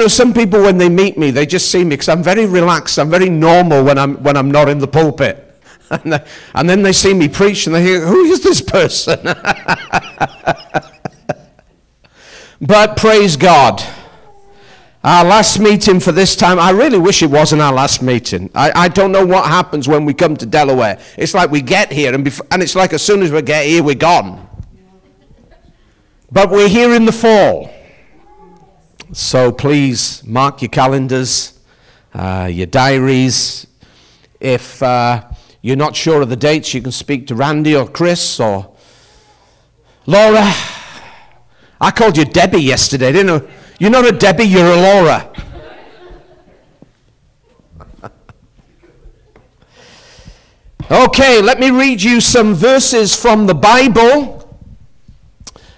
know, some people when they meet me, they just see me because I'm very relaxed. I'm very normal when I'm when I'm not in the pulpit. And, and then they see me preach and they hear, who is this person? but praise God. Our last meeting for this time, I really wish it wasn't our last meeting. I, I don't know what happens when we come to Delaware. It's like we get here, and, bef- and it's like as soon as we get here, we're gone. But we're here in the fall. So please mark your calendars, uh, your diaries. If uh, you're not sure of the dates, you can speak to Randy or Chris or Laura. I called you Debbie yesterday, didn't I? You're not a Debbie, you're a Laura. okay, let me read you some verses from the Bible.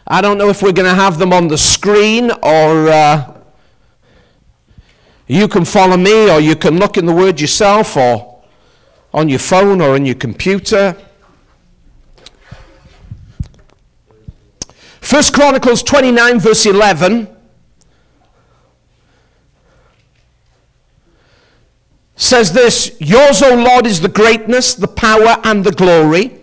I don't know if we're going to have them on the screen or uh, you can follow me or you can look in the Word yourself or on your phone or on your computer. First Chronicles 29, verse 11. Says this Yours, O Lord, is the greatness, the power, and the glory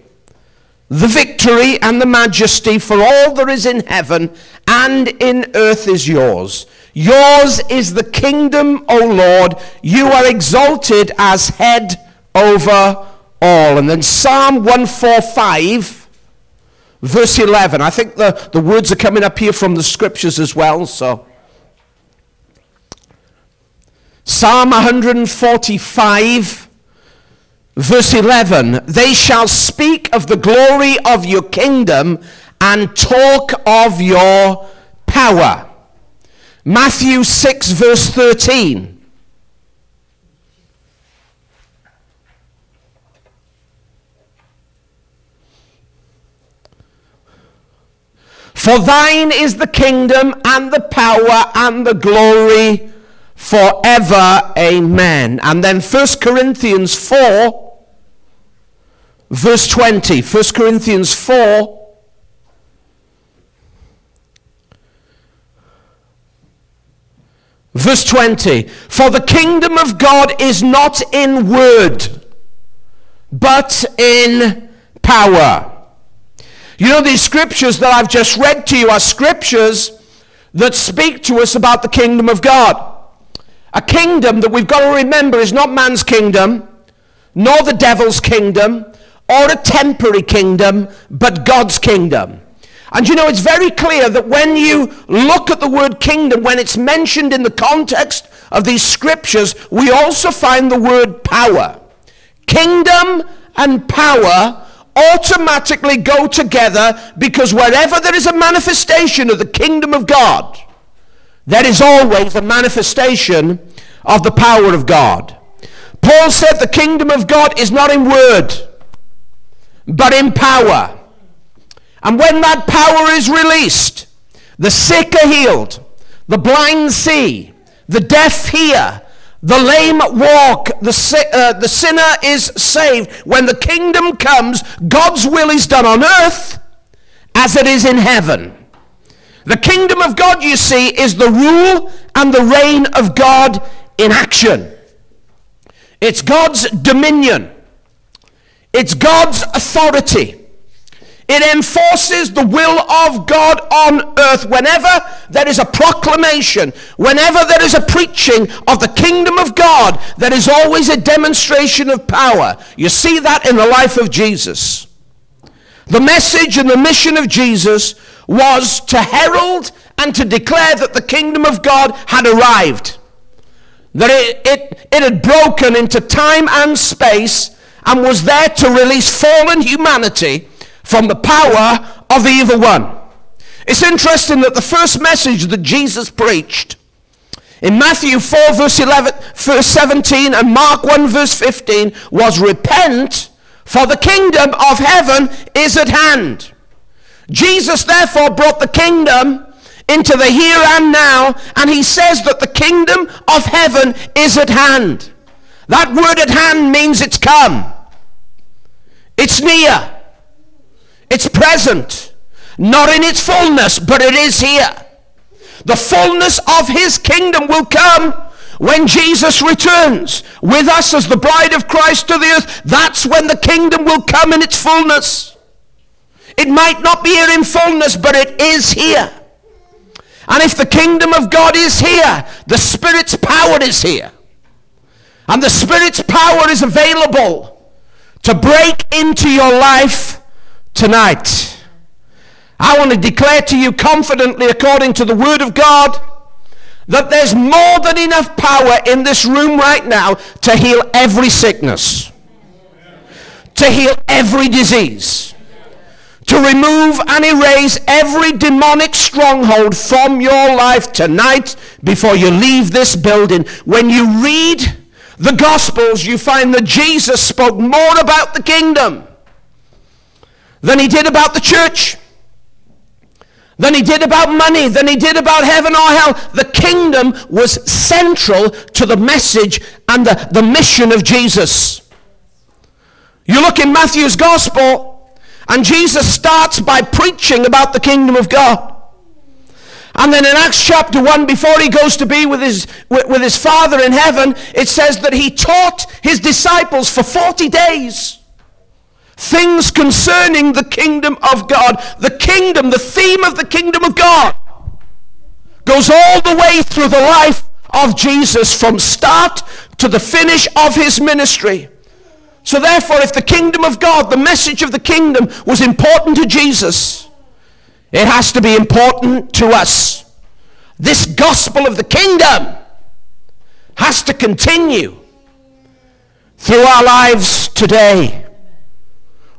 the victory and the majesty, for all there is in heaven and in earth is yours. Yours is the kingdom, O Lord. You are exalted as head over all. And then Psalm 145, verse 11. I think the, the words are coming up here from the scriptures as well, so. Psalm 145 Verse 11 They shall speak of the glory of your kingdom and talk of your power. Matthew 6, verse 13. For thine is the kingdom and the power and the glory forever. Amen. And then 1 Corinthians 4 Verse 20, 1 Corinthians 4. Verse 20, for the kingdom of God is not in word, but in power. You know, these scriptures that I've just read to you are scriptures that speak to us about the kingdom of God. A kingdom that we've got to remember is not man's kingdom, nor the devil's kingdom, or a temporary kingdom, but God's kingdom. And you know, it's very clear that when you look at the word kingdom, when it's mentioned in the context of these scriptures, we also find the word power. Kingdom and power automatically go together because wherever there is a manifestation of the kingdom of God, there is always a manifestation of the power of God. Paul said the kingdom of God is not in word but in power. And when that power is released, the sick are healed, the blind see, the deaf hear, the lame walk, the, uh, the sinner is saved. When the kingdom comes, God's will is done on earth as it is in heaven. The kingdom of God, you see, is the rule and the reign of God in action. It's God's dominion. It's God's authority. It enforces the will of God on earth. Whenever there is a proclamation, whenever there is a preaching of the kingdom of God, there is always a demonstration of power. You see that in the life of Jesus. The message and the mission of Jesus was to herald and to declare that the kingdom of God had arrived. That it, it, it had broken into time and space and was there to release fallen humanity from the power of the evil one. It's interesting that the first message that Jesus preached in Matthew 4 verse 11, verse 17 and Mark 1 verse 15 was repent for the kingdom of heaven is at hand. Jesus therefore brought the kingdom into the here and now and he says that the kingdom of heaven is at hand. That word at hand means it's come. It's near. It's present. Not in its fullness, but it is here. The fullness of his kingdom will come when Jesus returns with us as the bride of Christ to the earth. That's when the kingdom will come in its fullness. It might not be here in fullness, but it is here. And if the kingdom of God is here, the Spirit's power is here. And the Spirit's power is available to break into your life tonight. I want to declare to you confidently, according to the Word of God, that there's more than enough power in this room right now to heal every sickness, to heal every disease, to remove and erase every demonic stronghold from your life tonight before you leave this building. When you read the Gospels, you find that Jesus spoke more about the kingdom than he did about the church than he did about money, than he did about heaven or hell. The kingdom was central to the message and the, the mission of Jesus. You look in Matthew's gospel, and Jesus starts by preaching about the kingdom of God. And then in Acts chapter 1, before he goes to be with his, with, his Father in heaven, it says that he taught his disciples for 40 days things concerning the kingdom of God. The kingdom, the theme of the kingdom of God, goes all the way through the life of Jesus from start to the finish of his ministry. So, therefore, if the kingdom of God, the message of the kingdom, was important to Jesus, it has to be important to us. This gospel of the kingdom has to continue through our lives today.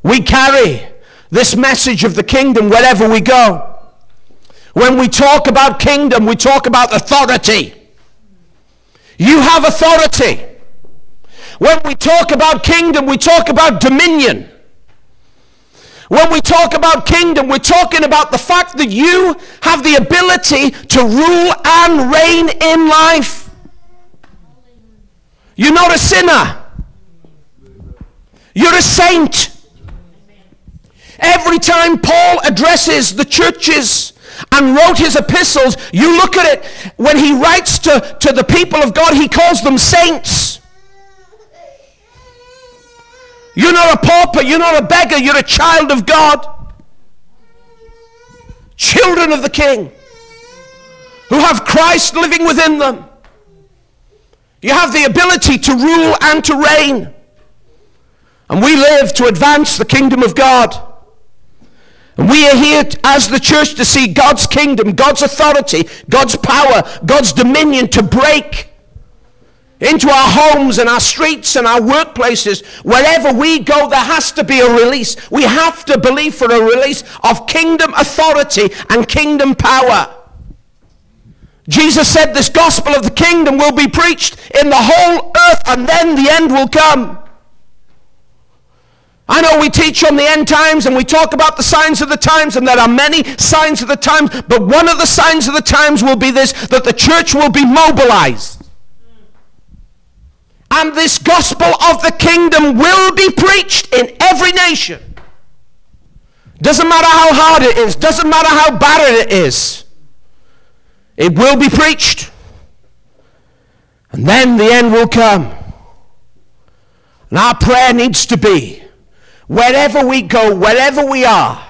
We carry this message of the kingdom wherever we go. When we talk about kingdom, we talk about authority. You have authority. When we talk about kingdom, we talk about dominion. When we talk about kingdom, we're talking about the fact that you have the ability to rule and reign in life. You're not a sinner. You're a saint. Every time Paul addresses the churches and wrote his epistles, you look at it, when he writes to, to the people of God, he calls them saints. You're not a pauper, you're not a beggar, you're a child of God. Children of the King who have Christ living within them. You have the ability to rule and to reign. And we live to advance the kingdom of God. And we are here as the church to see God's kingdom, God's authority, God's power, God's dominion to break into our homes and our streets and our workplaces. Wherever we go, there has to be a release. We have to believe for a release of kingdom authority and kingdom power. Jesus said this gospel of the kingdom will be preached in the whole earth and then the end will come. I know we teach on the end times and we talk about the signs of the times, and there are many signs of the times, but one of the signs of the times will be this that the church will be mobilized. And this gospel of the kingdom will be preached in every nation. Doesn't matter how hard it is, doesn't matter how bad it is, it will be preached. And then the end will come. And our prayer needs to be wherever we go, wherever we are,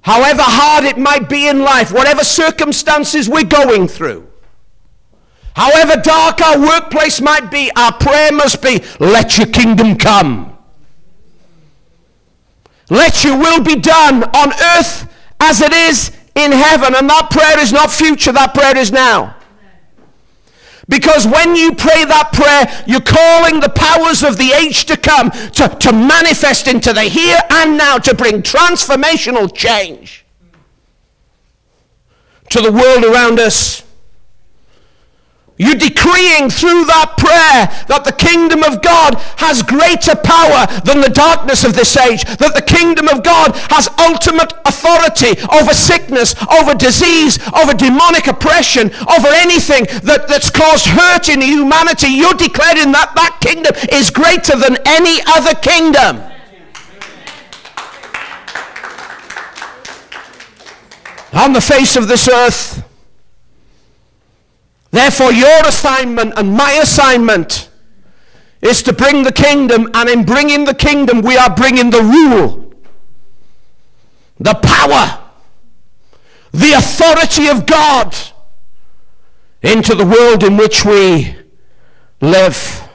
however hard it might be in life, whatever circumstances we're going through, however dark our workplace might be, our prayer must be, let your kingdom come. Let your will be done on earth as it is in heaven. And that prayer is not future, that prayer is now. Because when you pray that prayer, you're calling the powers of the age to come to, to manifest into the here and now to bring transformational change to the world around us. You're decreeing through that prayer that the kingdom of God has greater power than the darkness of this age, that the kingdom of God has ultimate authority over sickness, over disease, over demonic oppression, over anything that, that's caused hurt in humanity. You're declaring that that kingdom is greater than any other kingdom. On the face of this earth, Therefore, your assignment and my assignment is to bring the kingdom, and in bringing the kingdom, we are bringing the rule, the power, the authority of God into the world in which we live.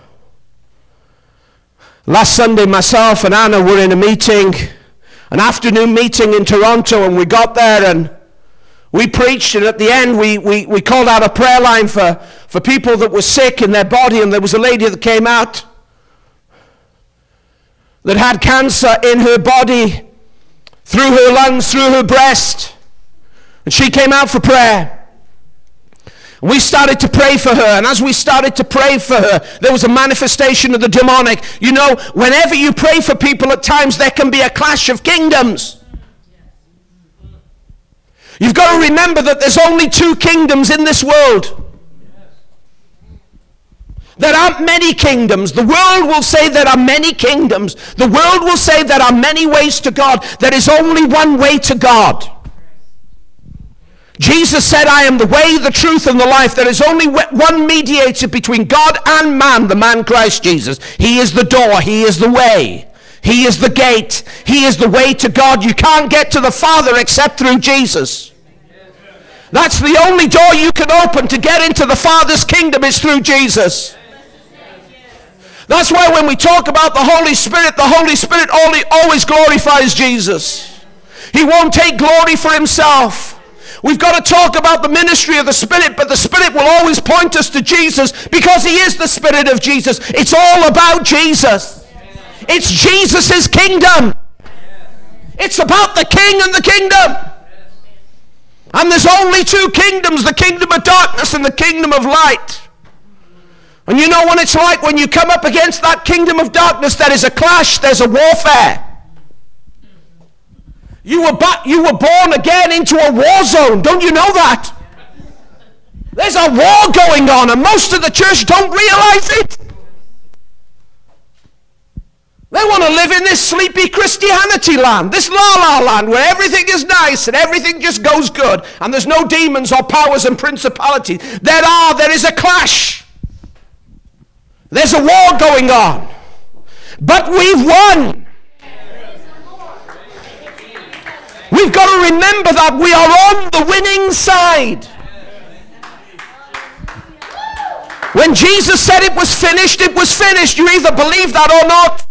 Last Sunday, myself and Anna were in a meeting, an afternoon meeting in Toronto, and we got there and we preached, and at the end, we, we, we called out a prayer line for, for people that were sick in their body, and there was a lady that came out that had cancer in her body, through her lungs, through her breast, and she came out for prayer. We started to pray for her, and as we started to pray for her, there was a manifestation of the demonic. You know, whenever you pray for people, at times there can be a clash of kingdoms. You've got to remember that there's only two kingdoms in this world. There aren't many kingdoms. The world will say there are many kingdoms. The world will say there are many ways to God. There is only one way to God. Jesus said, I am the way, the truth, and the life. There is only one mediator between God and man, the man Christ Jesus. He is the door, He is the way, He is the gate, He is the way to God. You can't get to the Father except through Jesus. That's the only door you can open to get into the Father's kingdom is through Jesus. That's why when we talk about the Holy Spirit, the Holy Spirit only always glorifies Jesus. He won't take glory for himself. We've got to talk about the ministry of the Spirit, but the Spirit will always point us to Jesus because He is the Spirit of Jesus. It's all about Jesus. It's Jesus' kingdom. It's about the King and the kingdom. And there's only two kingdoms the kingdom of darkness and the kingdom of light. And you know what it's like when you come up against that kingdom of darkness, there is a clash, there's a warfare. You were, you were born again into a war zone. Don't you know that? There's a war going on, and most of the church don't realize it. They want to live in this sleepy Christianity land, this la la land where everything is nice and everything just goes good, and there's no demons or powers and principalities. There are, there is a clash. There's a war going on. But we've won. We've got to remember that we are on the winning side. When Jesus said it was finished, it was finished. You either believe that or not.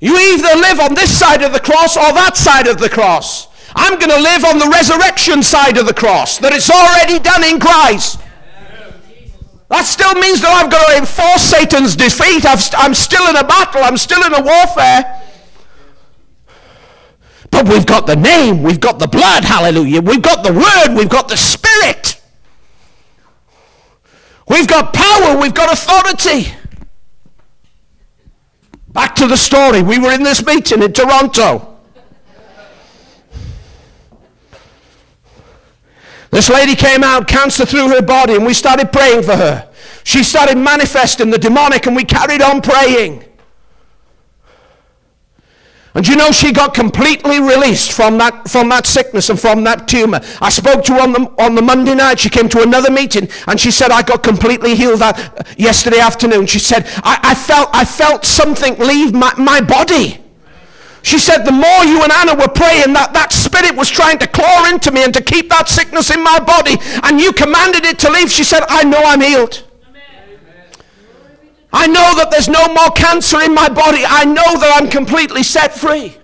You either live on this side of the cross or that side of the cross. I'm going to live on the resurrection side of the cross, that it's already done in Christ. That still means that I've got to enforce Satan's defeat. i am still in a battle, I'm still in a warfare. But we've got the name, we've got the blood, hallelujah. We've got the word, we've got the spirit. We've got power, we've got authority. Back to the story. We were in this meeting in Toronto. This lady came out, cancer through her body, and we started praying for her. She started manifesting the demonic, and we carried on praying. And you know, she got completely released from that, from that sickness and from that tumor. I spoke to her on the, on the Monday night. She came to another meeting and she said, I got completely healed that uh, yesterday afternoon. She said, I, I, felt, I felt something leave my, my body. She said, the more you and Anna were praying, that, that spirit was trying to claw into me and to keep that sickness in my body. And you commanded it to leave. She said, I know I'm healed. I know that there's no more cancer in my body. I know that I'm completely set free.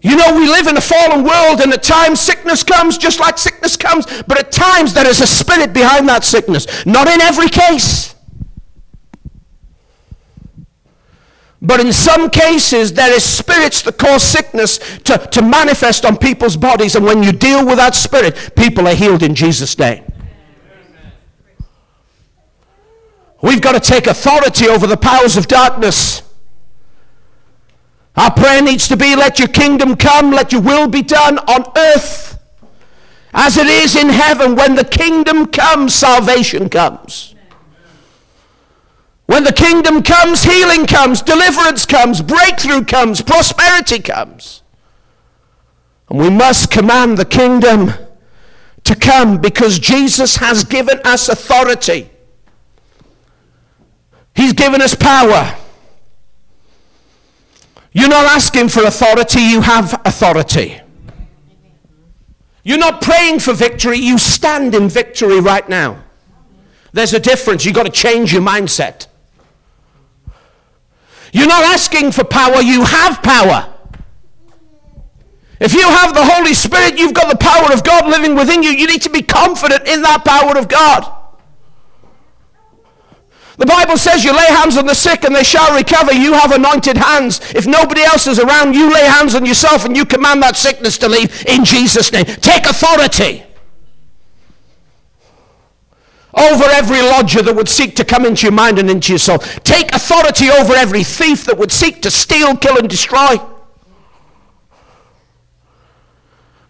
You know, we live in a fallen world, and at times sickness comes just like sickness comes, but at times there is a spirit behind that sickness. Not in every case. But in some cases, there is spirits that cause sickness to, to manifest on people's bodies, and when you deal with that spirit, people are healed in Jesus' name. We've got to take authority over the powers of darkness. Our prayer needs to be let your kingdom come, let your will be done on earth as it is in heaven. When the kingdom comes, salvation comes. When the kingdom comes, healing comes, deliverance comes, breakthrough comes, prosperity comes. And we must command the kingdom to come because Jesus has given us authority. He's given us power. You're not asking for authority, you have authority. You're not praying for victory, you stand in victory right now. There's a difference. You've got to change your mindset. You're not asking for power, you have power. If you have the Holy Spirit, you've got the power of God living within you. You need to be confident in that power of God. The Bible says you lay hands on the sick and they shall recover. You have anointed hands. If nobody else is around, you lay hands on yourself and you command that sickness to leave in Jesus' name. Take authority over every lodger that would seek to come into your mind and into your soul. Take authority over every thief that would seek to steal, kill, and destroy.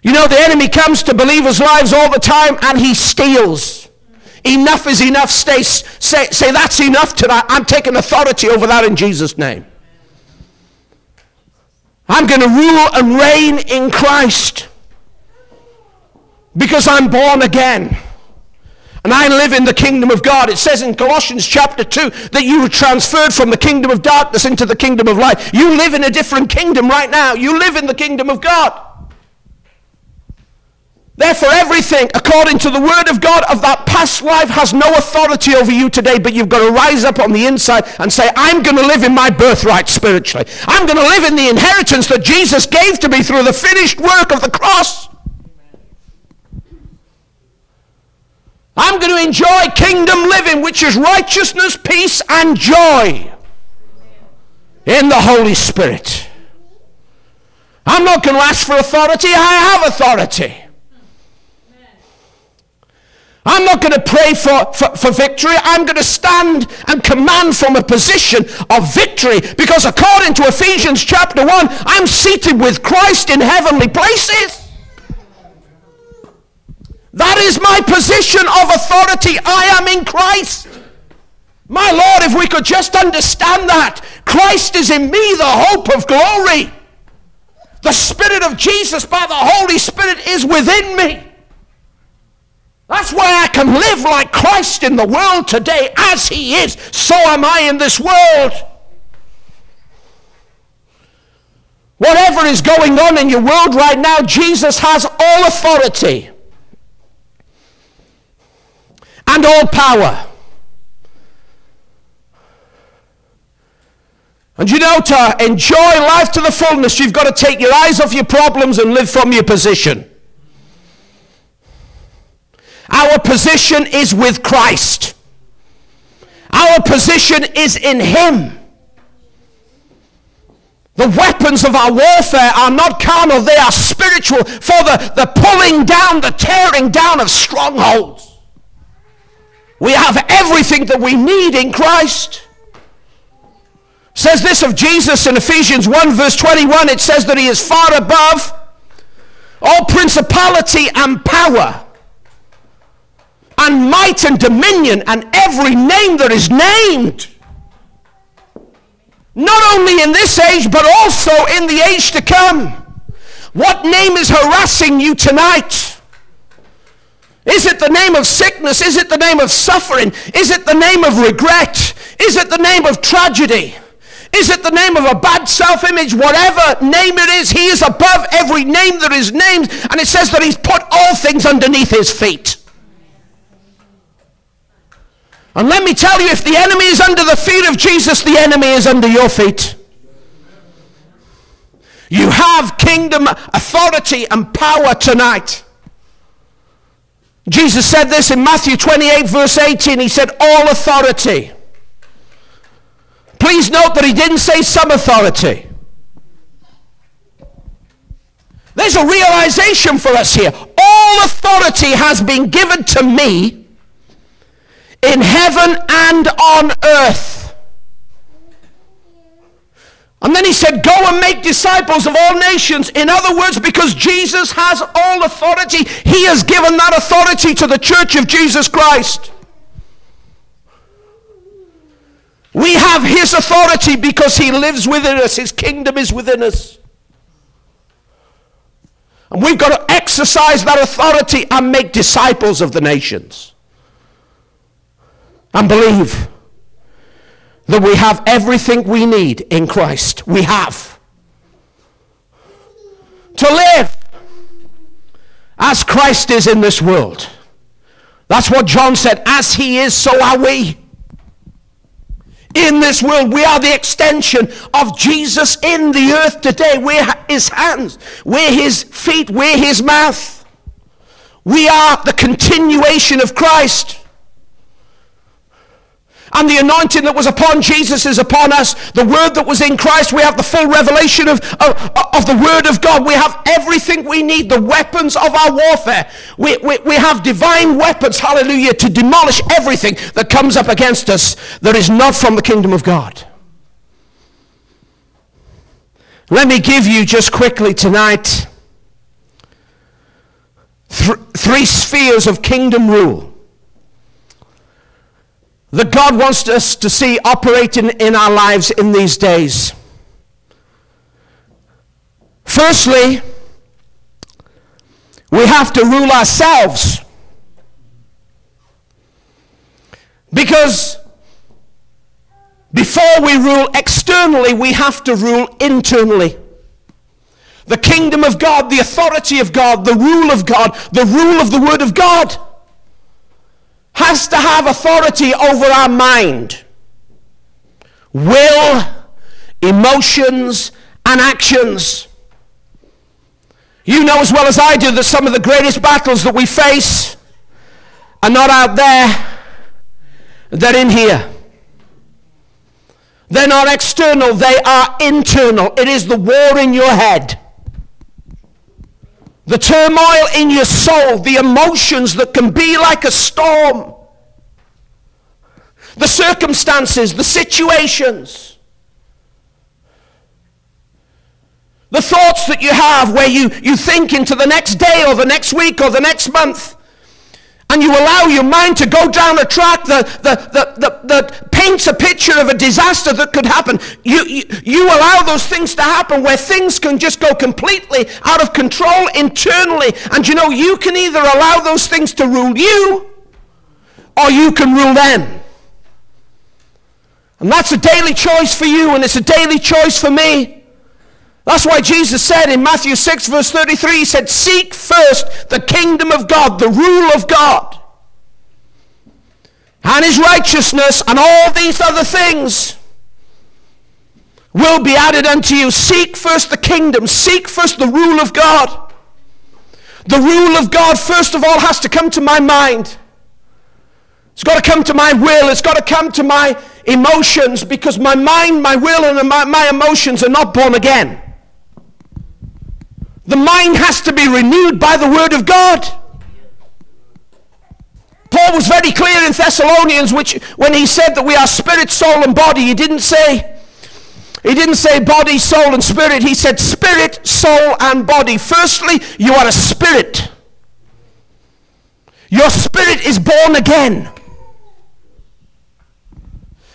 You know, the enemy comes to believers' lives all the time and he steals. Enough is enough. Stay, say, say, that's enough tonight. I'm taking authority over that in Jesus' name. I'm going to rule and reign in Christ because I'm born again. And I live in the kingdom of God. It says in Colossians chapter 2 that you were transferred from the kingdom of darkness into the kingdom of light. You live in a different kingdom right now. You live in the kingdom of God. Therefore, everything according to the word of God of that past life has no authority over you today, but you've got to rise up on the inside and say, I'm going to live in my birthright spiritually. I'm going to live in the inheritance that Jesus gave to me through the finished work of the cross. I'm going to enjoy kingdom living, which is righteousness, peace, and joy in the Holy Spirit. I'm not going to ask for authority, I have authority. I'm not going to pray for, for, for, victory. I'm going to stand and command from a position of victory because according to Ephesians chapter 1, I'm seated with Christ in heavenly places. That is my position of authority. I am in Christ. My Lord, if we could just understand that. Christ is in me, the hope of glory. The Spirit of Jesus by the Holy Spirit is within me. That's why I can live like Christ in the world today. As He is, so am I in this world. Whatever is going on in your world right now, Jesus has all authority and all power. And you know, to enjoy life to the fullness, you've got to take your eyes off your problems and live from your position. Our position is with Christ. Our position is in Him. The weapons of our warfare are not carnal, they are spiritual for the, the pulling down, the tearing down of strongholds. We have everything that we need in Christ. says this of Jesus in Ephesians 1 verse 21. It says that he is far above all principality and power and might and dominion and every name that is named. Not only in this age, but also in the age to come. What name is harassing you tonight? Is it the name of sickness? Is it the name of suffering? Is it the name of regret? Is it the name of tragedy? Is it the name of a bad self image? Whatever name it is, he is above every name that is named. And it says that he's put all things underneath his feet. And let me tell you, if the enemy is under the feet of Jesus, the enemy is under your feet. You have kingdom authority and power tonight. Jesus said this in Matthew 28, verse 18. He said, All authority. Please note that he didn't say some authority. There's a realization for us here. All authority has been given to me in heaven and on earth. And then he said, Go and make disciples of all nations. In other words, because Jesus has all authority, he has given that authority to the church of Jesus Christ. We have his authority because he lives within us, his kingdom is within us. And we've got to exercise that authority and make disciples of the nations. And believe that we have everything we need in Christ. We have. To live as Christ is in this world. That's what John said. As he is, so are we. In this world, we are the extension of Jesus in the earth today. We're his hands, we're his feet, we're his mouth. We are the continuation of Christ. And the anointing that was upon Jesus is upon us. The word that was in Christ, we have the full revelation of, of, of the word of God. We have everything we need, the weapons of our warfare. We, we, we have divine weapons, hallelujah, to demolish everything that comes up against us that is not from the kingdom of God. Let me give you just quickly tonight th- three spheres of kingdom rule that God wants us to see operating in our lives in these days. Firstly, we have to rule ourselves. Because before we rule externally, we have to rule internally. The kingdom of God, the authority of God, the rule of God, the rule of the Word of God has to have authority over our mind, will, emotions, and actions. You know as well as I do that some of the greatest battles that we face are not out there, they're in here. They're not external, they are internal. It is the war in your head the turmoil in your soul, the emotions that can be like a storm, the circumstances, the situations, the thoughts that you have where you, you think into the next day or the next week or the next month and you allow your mind to go down a track that, that, that, that, that paints a picture of a disaster that could happen, you, you, you allow those things to happen where things can just go completely out of control internally. And you know, you can either allow those things to rule you or you can rule them. And that's a daily choice for you, and it's a daily choice for me. That's why Jesus said in Matthew 6, verse 33, He said, Seek first the kingdom of God, the rule of God, and His righteousness, and all these other things will be added unto you. Seek first the kingdom, seek first the rule of God. The rule of God, first of all, has to come to my mind. It's got to come to my will. It's got to come to my emotions because my mind, my will, and my, my emotions are not born again. The mind has to be renewed by the Word of God. Paul was very clear in Thessalonians, which when he said that we are spirit, soul, and body, he didn't say he didn't say body, soul, and spirit. He said spirit, soul, and body. Firstly, you are a spirit. Your spirit is born again.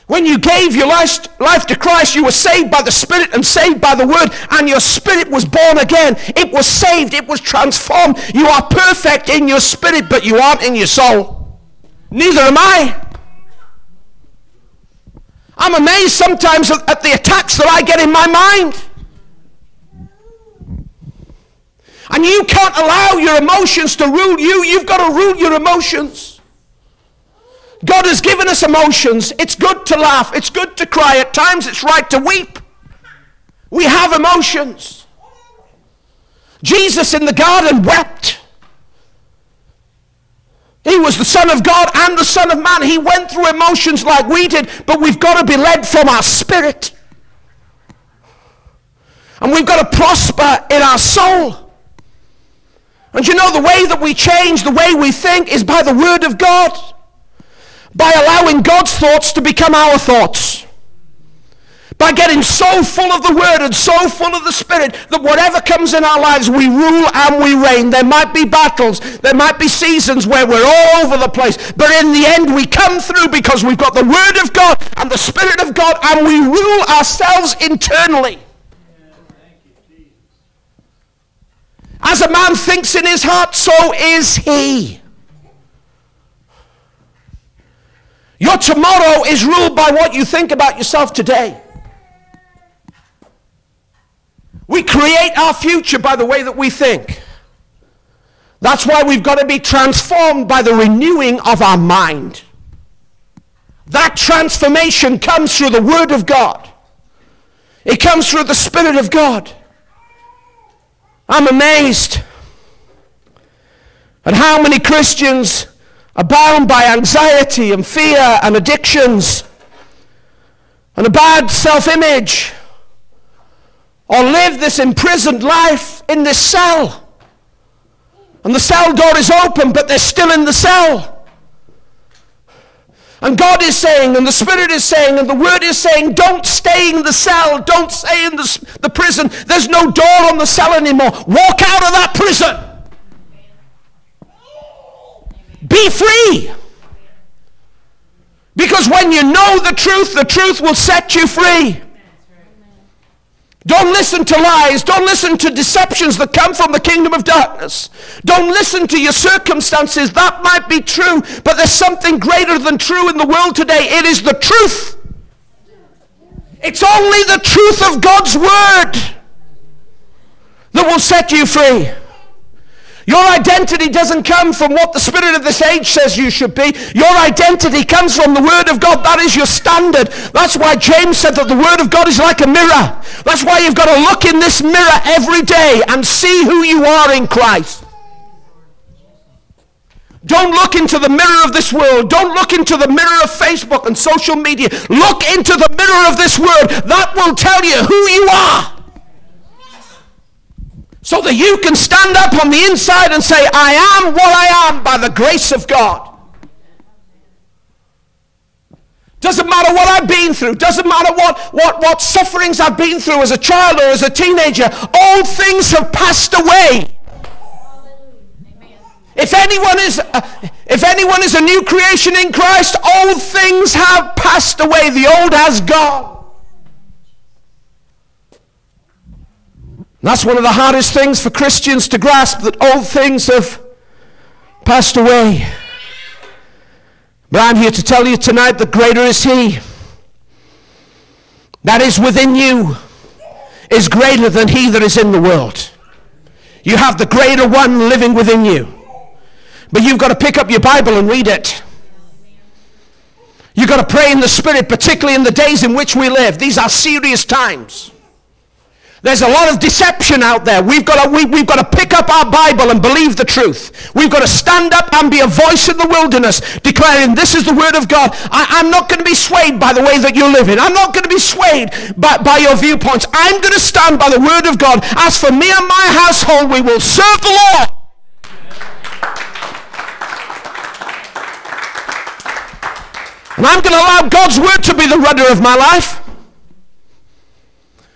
When you gave your life, life to Christ, you were saved by the Spirit and saved by the Word, and your spirit was born again. It was saved, it was transformed. You are perfect in your spirit, but you aren't in your soul. Neither am I. I'm amazed sometimes at the attacks that I get in my mind. And you can't allow your emotions to rule you. You've got to rule your emotions. God has given us emotions. It's good to laugh. It's good to cry. At times it's right to weep. We have emotions. Jesus in the garden wept. He was the Son of God and the Son of Man. He went through emotions like we did, but we've got to be led from our spirit. And we've got to prosper in our soul. And you know, the way that we change, the way we think, is by the Word of God by allowing God's thoughts to become our thoughts. By getting so full of the Word and so full of the Spirit that whatever comes in our lives, we rule and we reign. There might be battles, there might be seasons where we're all over the place, but in the end, we come through because we've got the Word of God and the Spirit of God, and we rule ourselves internally. As a man thinks in his heart, so is he. Your tomorrow is ruled by what you think about yourself today. We create our future by the way that we think. That's why we've got to be transformed by the renewing of our mind. That transformation comes through the Word of God. It comes through the Spirit of God. I'm amazed at how many Christians are bound by anxiety and fear and addictions and a bad self image or live this imprisoned life in this cell. And the cell door is open, but they're still in the cell. And God is saying, and the Spirit is saying, and the Word is saying, don't stay in the cell. Don't stay in the, the prison. There's no door on the cell anymore. Walk out of that prison. Be free. Because when you know the truth, the truth will set you free. Don't listen to lies. Don't listen to deceptions that come from the kingdom of darkness. Don't listen to your circumstances. That might be true, but there's something greater than true in the world today. It is the truth. It's only the truth of God's word that will set you free. Your identity doesn't come from what the spirit of this age says you should be. Your identity comes from the Word of God. That is your standard. That's why James said that the Word of God is like a mirror. That's why you've got to look in this mirror every day and see who you are in Christ. Don't look into the mirror of this world. Don't look into the mirror of Facebook and social media. Look into the mirror of this word. That will tell you who you are so that you can stand up on the inside and say, I am what I am by the grace of God. Doesn't matter what I've been through. Doesn't matter what, what, what sufferings I've been through as a child or as a teenager. All things have passed away. If anyone is uh, if anyone is a new creation in Christ, all things have passed away. The old has gone. That's one of the hardest things for Christians to grasp that old things have passed away. But I'm here to tell you tonight that greater is He that is within you is greater than He that is in the world. You have the greater one living within you. But you've got to pick up your Bible and read it. You've got to pray in the Spirit, particularly in the days in which we live. These are serious times. There's a lot of deception out there. We've got, to, we, we've got to pick up our Bible and believe the truth. We've got to stand up and be a voice in the wilderness declaring this is the word of God. I, am not going to be swayed by the way that you're living. I'm not going to be swayed by, by your viewpoints. I'm going to stand by the word of God. As for me and my household, we will serve the Lord. And I'm going to allow God's word to be the rudder of my life.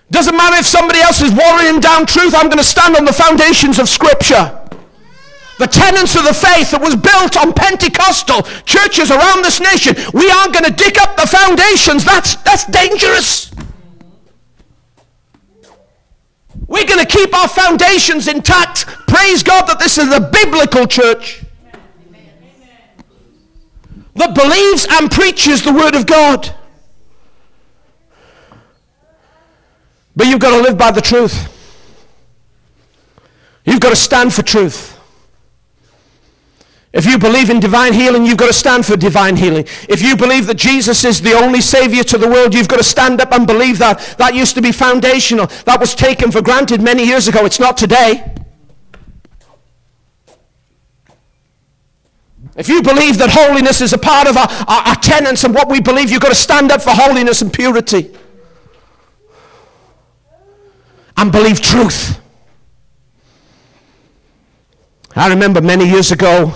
Doesn't matter if somebody else is watering down truth, I'm going to stand on the foundations of Scripture. The tenets of the faith that was built on Pentecostal churches around this nation. We aren't going to dig up the foundations. That's, that's dangerous. We're going to keep our foundations intact. Praise God that this is a biblical church that believes and preaches the Word of God. But you've got to live by the truth. You've got to stand for truth. If you believe in divine healing, you've got to stand for divine healing. If you believe that Jesus is the only Savior to the world, you've got to stand up and believe that. That used to be foundational. That was taken for granted many years ago. It's not today. If you believe that holiness is a part of our, our, our tenets and what we believe, you've got to stand up for holiness and purity and believe truth. I remember many years ago,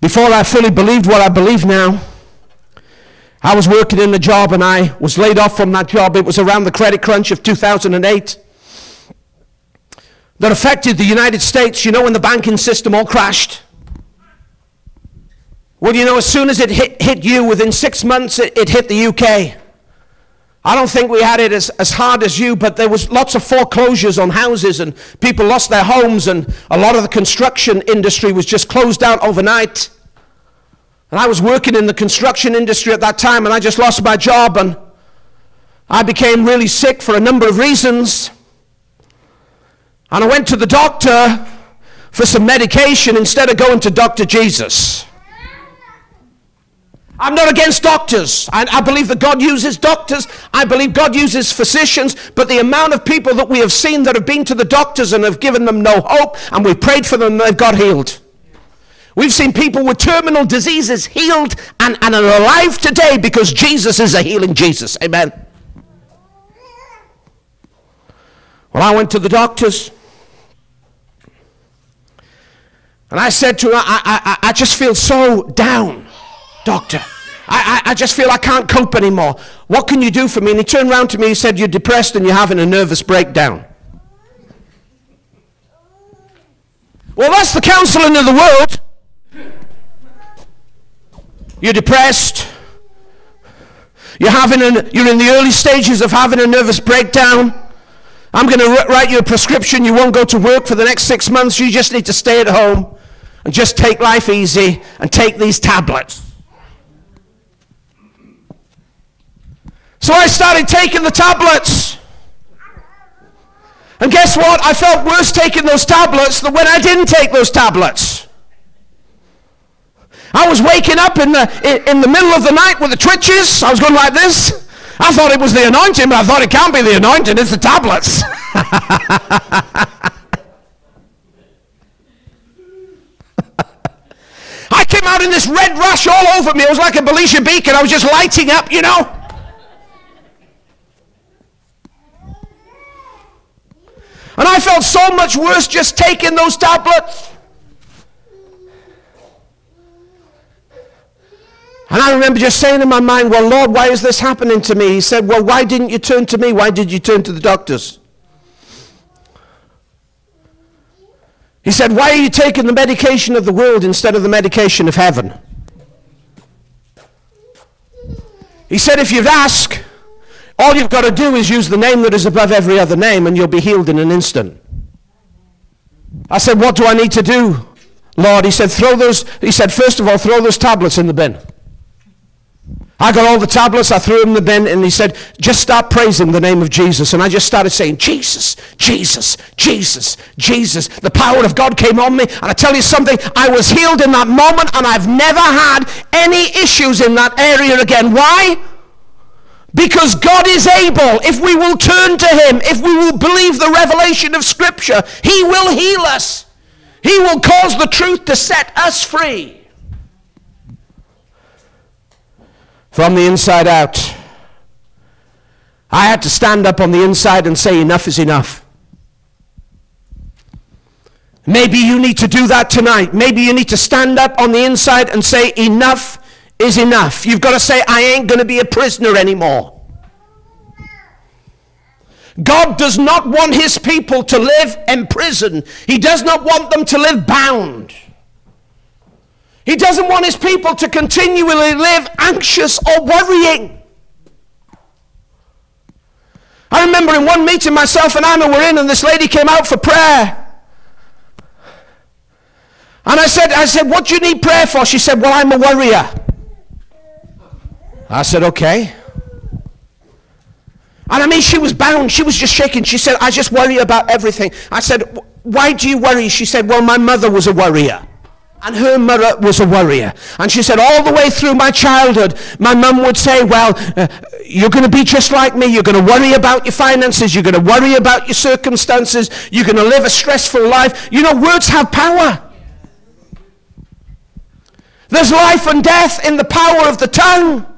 before I fully believed what I believe now, I was working in a job and I was laid off from that job. It was around the credit crunch of 2008 that affected the United States. You know, when the banking system all crashed. Well, you know, as soon as it hit, hit you, within six months, it, it hit the UK. I don't think we had it as, as hard as you, but there was lots of foreclosures on houses and people lost their homes and a lot of the construction industry was just closed down overnight. And I was working in the construction industry at that time and I just lost my job and I became really sick for a number of reasons. And I went to the doctor for some medication instead of going to Dr. Jesus. I'm not against doctors. I, I, believe that God uses doctors. I believe God uses physicians. But the amount of people that we have seen that have been to the doctors and have given them no hope, and we've prayed for them and they've got healed. We've seen people with terminal diseases healed and, and are alive today because Jesus is a healing Jesus. Amen. Well, I went to the doctors. And I said to him, I, I, I just feel so down, doctor. I, I, I just feel I can't cope anymore. What can you do for me? And he turned around to me and said, You're depressed and you're having a nervous breakdown. Well, that's the counseling of the world. You're depressed. You're, having an, you're in the early stages of having a nervous breakdown. I'm going to write you a prescription. You won't go to work for the next six months. You just need to stay at home and just take life easy and take these tablets. So I started taking the tablets. And guess what? I felt worse taking those tablets than when I didn't take those tablets. I was waking up in the, in, the middle of the night with the twitches. I was going like this. I thought it was the anointing, but I thought it can't be the anointing, it's the tablets. I came out in this red rush all over me. It was like a Belisha beacon. I was just lighting up, you know. And I felt so much worse just taking those tablets. And I remember just saying in my mind, Well, Lord, why is this happening to me? He said, Well, why didn't you turn to me? Why did you turn to the doctors? He said, Why are you taking the medication of the world instead of the medication of heaven? He said, If you'd ask, all you've got to do is use the name that is above every other name and you'll be healed in an instant. I said, What do I need to do, Lord? He said, Throw those, he said, First of all, throw those tablets in the bin. I got all the tablets, I threw them in the bin, and he said, just start praising the name of Jesus. And I just started saying, Jesus, Jesus, Jesus, Jesus. The power of God came on me. And I tell you something, I was healed in that moment, and I've never had any issues in that area again. Why? Because God is able, if we will turn to Him, if we will believe the revelation of Scripture, He will heal us. He will cause the truth to set us free. from the inside out. I had to stand up on the inside and say, enough is enough. Maybe you need to do that tonight. Maybe you need to stand up on the inside and say, enough is enough. You've got to say, I ain't going to be a prisoner anymore. God does not want his people to live in prison. He does not want them to live bound. He doesn't want his people to continually live anxious or worrying. I remember in one meeting, myself and Anna were in, and this lady came out for prayer. And I said, I said, what do you need prayer for? She said, well, I'm a worrier. I said, okay. And I mean, she was bound. She was just shaking. She said, I just worry about everything. I said, why do you worry? She said, well, my mother was a worrier. And her mother was a worrier. And she said, all the way through my childhood, my mum would say, well, uh, you're going to be just like me. You're going to worry about your finances. You're going to worry about your circumstances. You're going to live a stressful life. You know, words have power. There's life and death in the power of the tongue.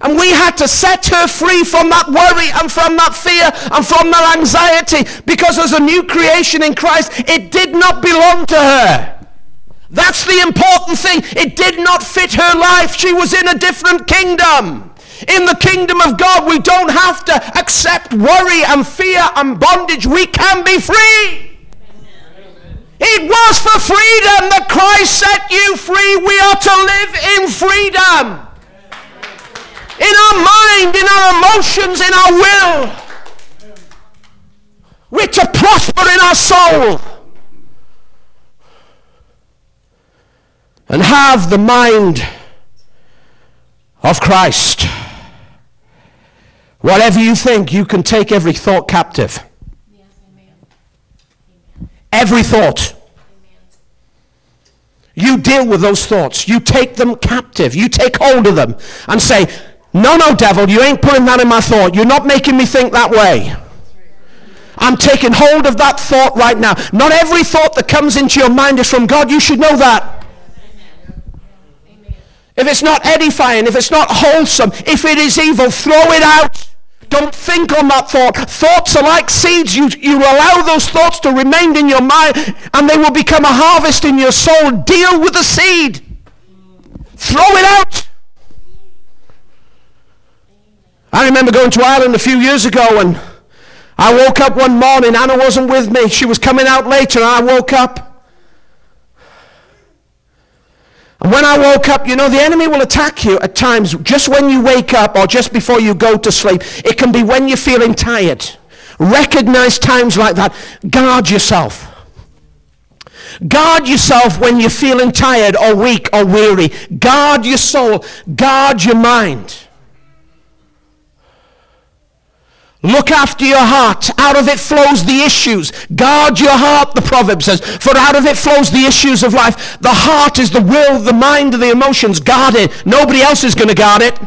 And we had to set her free from that worry and from that fear and from that anxiety because as a new creation in Christ, it did not belong to her. That's the important thing. It did not fit her life. She was in a different kingdom. In the kingdom of God, we don't have to accept worry and fear and bondage. We can be free. It was for freedom that Christ set you free. We are to live in freedom. In our mind, in our emotions, in our will. We're to prosper in our soul. And have the mind of Christ. Whatever you think, you can take every thought captive. Every thought. You deal with those thoughts. You take them captive. You take hold of them and say, No, no, devil, you ain't putting that in my thought. You're not making me think that way. I'm taking hold of that thought right now. Not every thought that comes into your mind is from God. You should know that. If it's not edifying, if it's not wholesome, if it is evil, throw it out. Don't think on that thought. Thoughts are like seeds. You, you allow those thoughts to remain in your mind and they will become a harvest in your soul. Deal with the seed. Throw it out. I remember going to Ireland a few years ago and I woke up one morning. Anna wasn't with me. She was coming out later and I woke up. And when I woke up, you know, the enemy will attack you at times just when you wake up or just before you go to sleep. It can be when you're feeling tired. Recognize times like that. Guard yourself. Guard yourself when you're feeling tired or weak or weary. Guard your soul. Guard your mind. Look after your heart. Out of it flows the issues. Guard your heart, the proverb says, for out of it flows the issues of life. The heart is the will, the mind, the emotions. Guard it. Nobody else is going to guard it.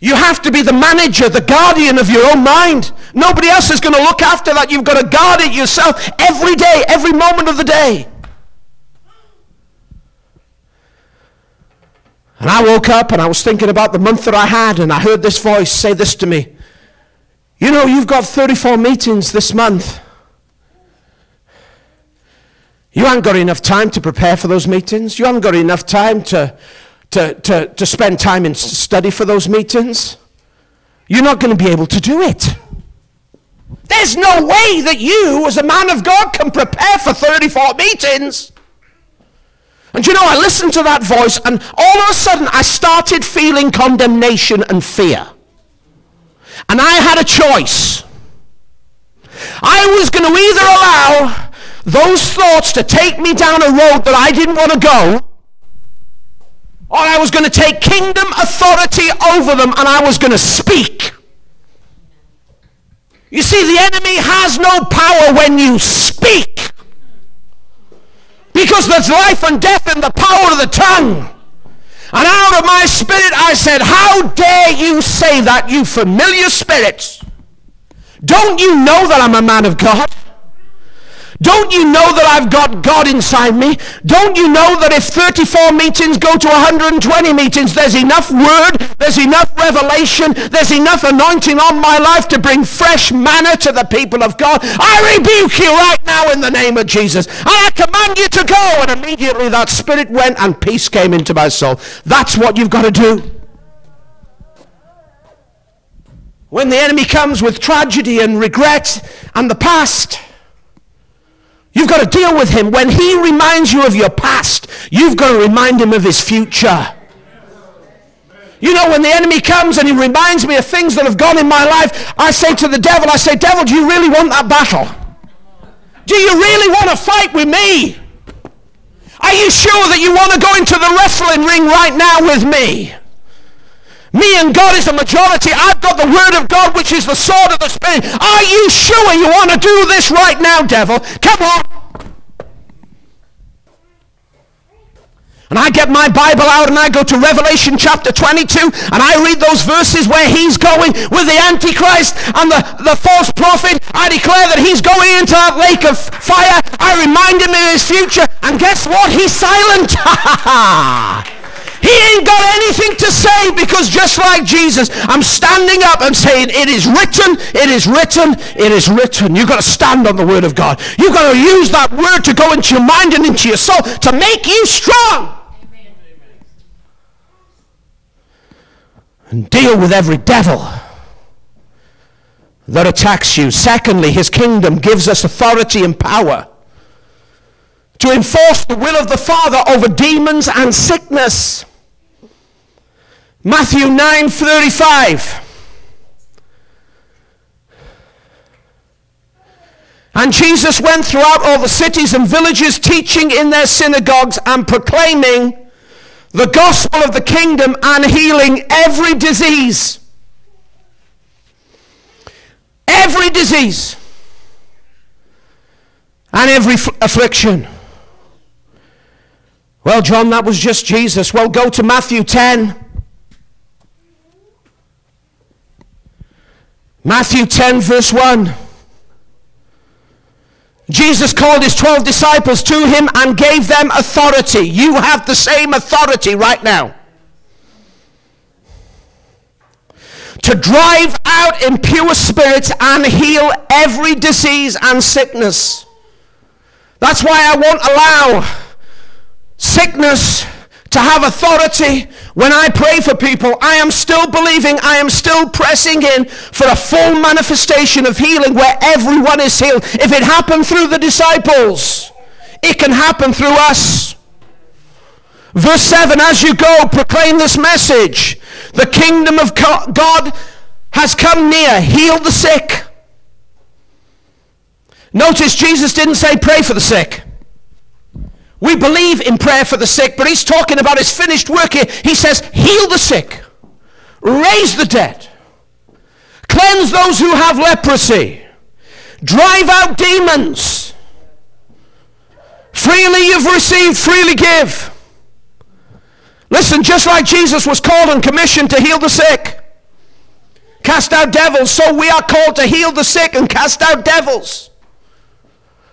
You have to be the manager, the guardian of your own mind. Nobody else is going to look after that. You've got to guard it yourself every day, every moment of the day. And I woke up and I was thinking about the month that I had, and I heard this voice say this to me. You know, you've got 34 meetings this month. You haven't got enough time to prepare for those meetings. You haven't got enough time to, to, to, to spend time and study for those meetings. You're not going to be able to do it. There's no way that you, as a man of God, can prepare for 34 meetings. And you know, I listened to that voice, and all of a sudden I started feeling condemnation and fear. And I had a choice. I was going to either allow those thoughts to take me down a road that I didn't want to go, or I was going to take kingdom authority over them and I was going to speak. You see, the enemy has no power when you speak. Because there's life and death in the power of the tongue. And out of my spirit I said, How dare you say that, you familiar spirits? Don't you know that I'm a man of God? Don't you know that I've got God inside me? Don't you know that if 34 meetings go to 120 meetings, there's enough word, there's enough revelation, there's enough anointing on my life to bring fresh manna to the people of God? I rebuke you right now in the name of Jesus. I command you to go. And immediately that spirit went and peace came into my soul. That's what you've got to do. When the enemy comes with tragedy and regret and the past, You've got to deal with him. When he reminds you of your past, you've got to remind him of his future. You know, when the enemy comes and he reminds me of things that have gone in my life, I say to the devil, I say, devil, do you really want that battle? Do you really want to fight with me? Are you sure that you want to go into the wrestling ring right now with me? Me and God is the majority. I've got the word of God, which is the sword of the Spirit. Are you sure you want to do this right now, devil? Come on. And I get my Bible out and I go to Revelation chapter 22 and I read those verses where he's going with the Antichrist and the, the false prophet. I declare that he's going into that lake of fire. I remind him of his future. And guess what? He's silent. He ain't got anything to say because just like Jesus, I'm standing up and saying, it is written, it is written, it is written. You've got to stand on the word of God. You've got to use that word to go into your mind and into your soul to make you strong. And deal with every devil that attacks you. Secondly, his kingdom gives us authority and power to enforce the will of the Father over demons and sickness. Matthew 9 35. And Jesus went throughout all the cities and villages, teaching in their synagogues and proclaiming the gospel of the kingdom and healing every disease. Every disease and every f- affliction. Well, John, that was just Jesus. Well, go to Matthew 10. Matthew 10, verse 1. Jesus called his 12 disciples to him and gave them authority. You have the same authority right now. To drive out impure spirits and heal every disease and sickness. That's why I won't allow sickness to have authority. When I pray for people, I am still believing, I am still pressing in for a full manifestation of healing where everyone is healed. If it happened through the disciples, it can happen through us. Verse 7 As you go, proclaim this message the kingdom of God has come near, heal the sick. Notice Jesus didn't say pray for the sick. We believe in prayer for the sick, but he's talking about his finished work here. He says, heal the sick, raise the dead, cleanse those who have leprosy, drive out demons. Freely you've received, freely give. Listen, just like Jesus was called and commissioned to heal the sick, cast out devils, so we are called to heal the sick and cast out devils.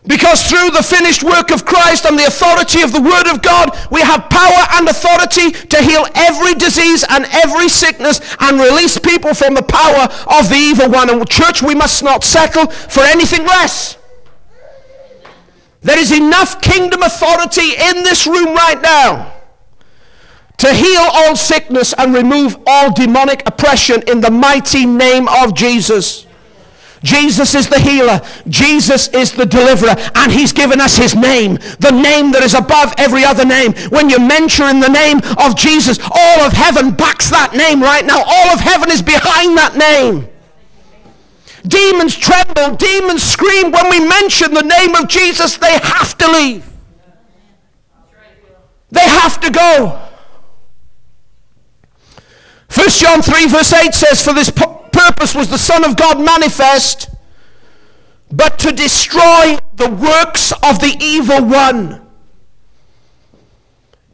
Because through the finished work of Christ and the authority of the Word of God, we have power and authority to heal every disease and every sickness and release people from the power of the evil one. And church, we must not settle for anything less. There is enough kingdom authority in this room right now to heal all sickness and remove all demonic oppression in the mighty name of Jesus. Jesus is the healer. Jesus is the deliverer. And he's given us his name, the name that is above every other name. When you mention the name of Jesus, all of heaven backs that name right now. All of heaven is behind that name. Demons tremble, demons scream. When we mention the name of Jesus, they have to leave. They have to go. 1 John 3 verse 8 says, For this purpose was the Son of God manifest, but to destroy the works of the evil one.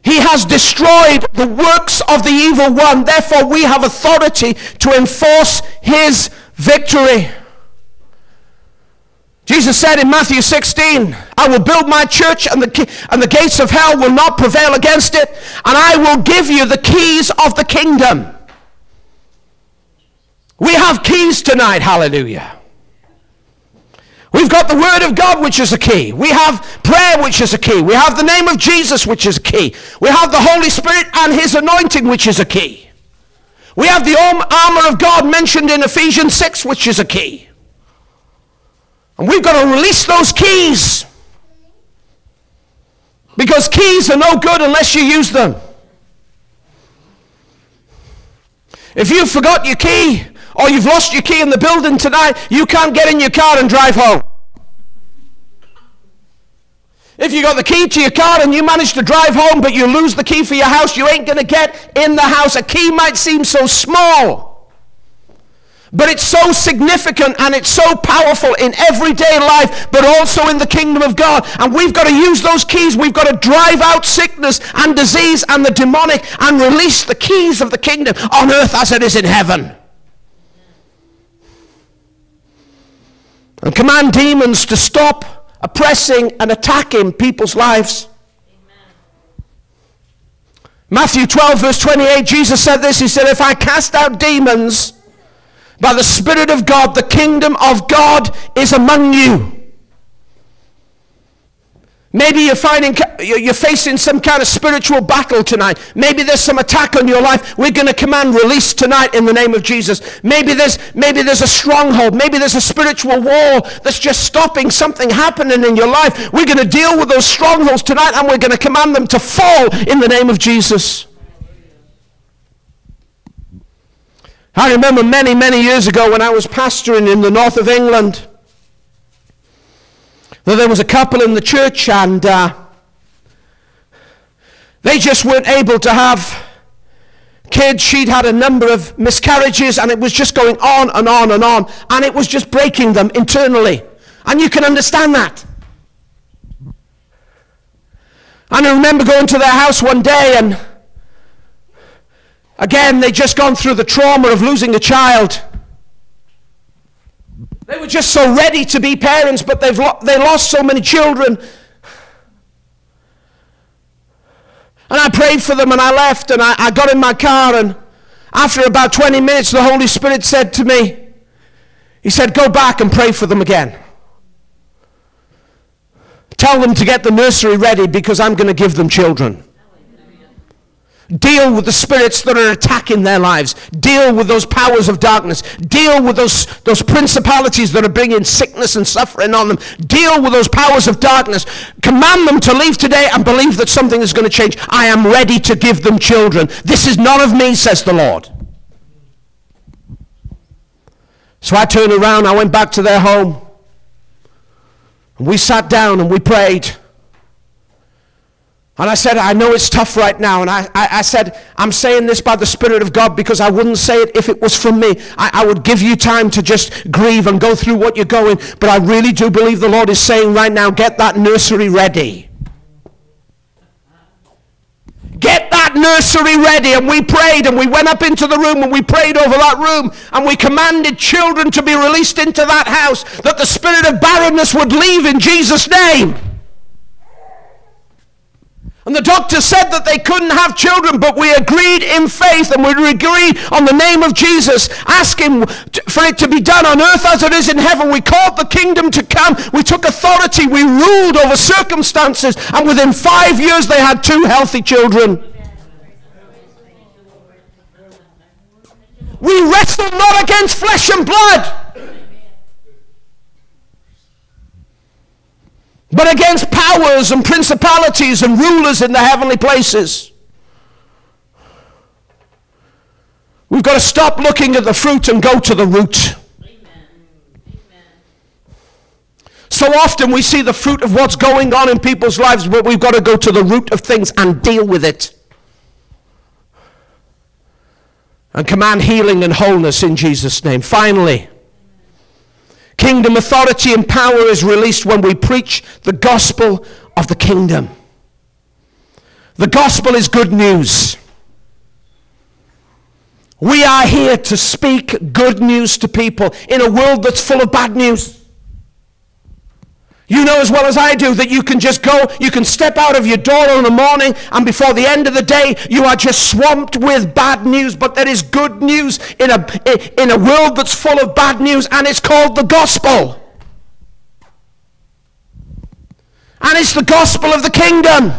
He has destroyed the works of the evil one. Therefore, we have authority to enforce his victory. Jesus said in Matthew 16, I will build my church and the, and the gates of hell will not prevail against it, and I will give you the keys of the kingdom. We have keys tonight, hallelujah. We've got the Word of God, which is a key. We have prayer, which is a key. We have the name of Jesus, which is a key. We have the Holy Spirit and His anointing, which is a key. We have the armor of God mentioned in Ephesians 6, which is a key. And we've got to release those keys. Because keys are no good unless you use them. If you forgot your key, or you've lost your key in the building tonight, you can't get in your car and drive home. If you got the key to your car and you manage to drive home, but you lose the key for your house, you ain't going to get in the house. A key might seem so small, but it's so significant and it's so powerful in everyday life, but also in the kingdom of God. And we've got to use those keys. We've got to drive out sickness and disease and the demonic and release the keys of the kingdom on earth as it is in heaven. And command demons to stop oppressing and attacking people's lives. Matthew 12, verse 28, Jesus said this. He said, If I cast out demons by the Spirit of God, the kingdom of God is among you. Maybe you're you're facing some kind of spiritual battle tonight. Maybe there's some attack on your life. We're going to command release tonight in the name of Jesus. Maybe there's maybe there's a stronghold. Maybe there's a spiritual wall that's just stopping something happening in your life. We're going to deal with those strongholds tonight and we're going to command them to fall in the name of Jesus. I remember many, many years ago when I was pastoring in the north of England, that there was a couple in the church and uh, they just weren't able to have kids. She'd had a number of miscarriages and it was just going on and on and on. And it was just breaking them internally. And you can understand that. And I remember going to their house one day and again, they'd just gone through the trauma of losing a child. They were just so ready to be parents, but they've lo- they lost so many children. And I prayed for them and I left and I, I got in my car and after about 20 minutes the Holy Spirit said to me, He said, Go back and pray for them again. Tell them to get the nursery ready because I'm going to give them children. Deal with the spirits that are attacking their lives. Deal with those powers of darkness. Deal with those, those principalities that are bringing sickness and suffering on them. Deal with those powers of darkness. Command them to leave today and believe that something is going to change. I am ready to give them children. This is none of me, says the Lord. So I turned around, I went back to their home. And we sat down and we prayed. And I said, I know it's tough right now. And I, I, I, said, I'm saying this by the Spirit of God because I wouldn't say it if it was from me. I, I would give you time to just grieve and go through what you're going. But I really do believe the Lord is saying right now, get that nursery ready. Get that nursery ready. And we prayed and we went up into the room and we prayed over that room and we commanded children to be released into that house that the spirit of barrenness would leave in Jesus' name. And the doctor said that they couldn't have children, but we agreed in faith and we agreed on the name of Jesus, asking for it to be done on earth as it is in heaven. We called the kingdom to come. We took authority. We ruled over circumstances. And within five years, they had two healthy children. We wrestle not against flesh and blood. But against powers and principalities and rulers in the heavenly places. We've got to stop looking at the fruit and go to the root. So often we see the fruit of what's going on in people's lives, but we've got to go to the root of things and deal with it. And command healing and wholeness in Jesus' name. Finally, Kingdom authority and power is released when we preach the gospel of the kingdom. The gospel is good news. We are here to speak good news to people in a world that's full of bad news. You know as well as I do that you can just go, you can step out of your door in the morning, and before the end of the day, you are just swamped with bad news. But there is good news in a, in a world that's full of bad news, and it's called the gospel. And it's the gospel of the kingdom.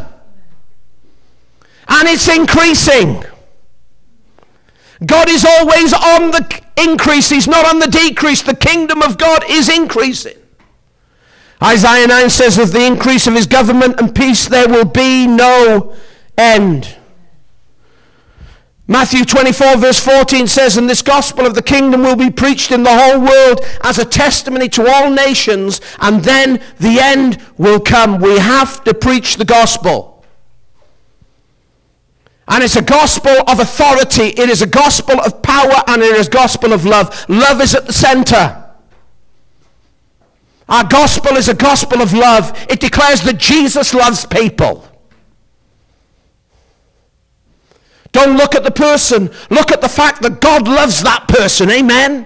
And it's increasing. God is always on the increase, He's not on the decrease. The kingdom of God is increasing. Isaiah 9 says, Of the increase of his government and peace there will be no end. Matthew 24, verse 14 says, And this gospel of the kingdom will be preached in the whole world as a testimony to all nations, and then the end will come. We have to preach the gospel. And it's a gospel of authority, it is a gospel of power, and it is a gospel of love. Love is at the center. Our gospel is a gospel of love. It declares that Jesus loves people. Don't look at the person. Look at the fact that God loves that person. Amen.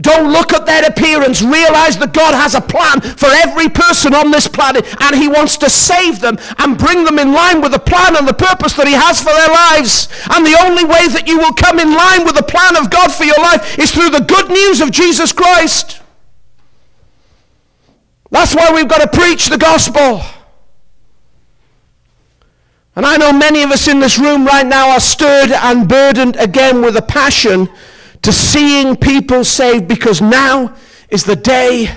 Don't look at their appearance. Realize that God has a plan for every person on this planet and He wants to save them and bring them in line with the plan and the purpose that He has for their lives. And the only way that you will come in line with the plan of God for your life is through the good news of Jesus Christ. That's why we've got to preach the gospel. And I know many of us in this room right now are stirred and burdened again with a passion to seeing people saved because now is the day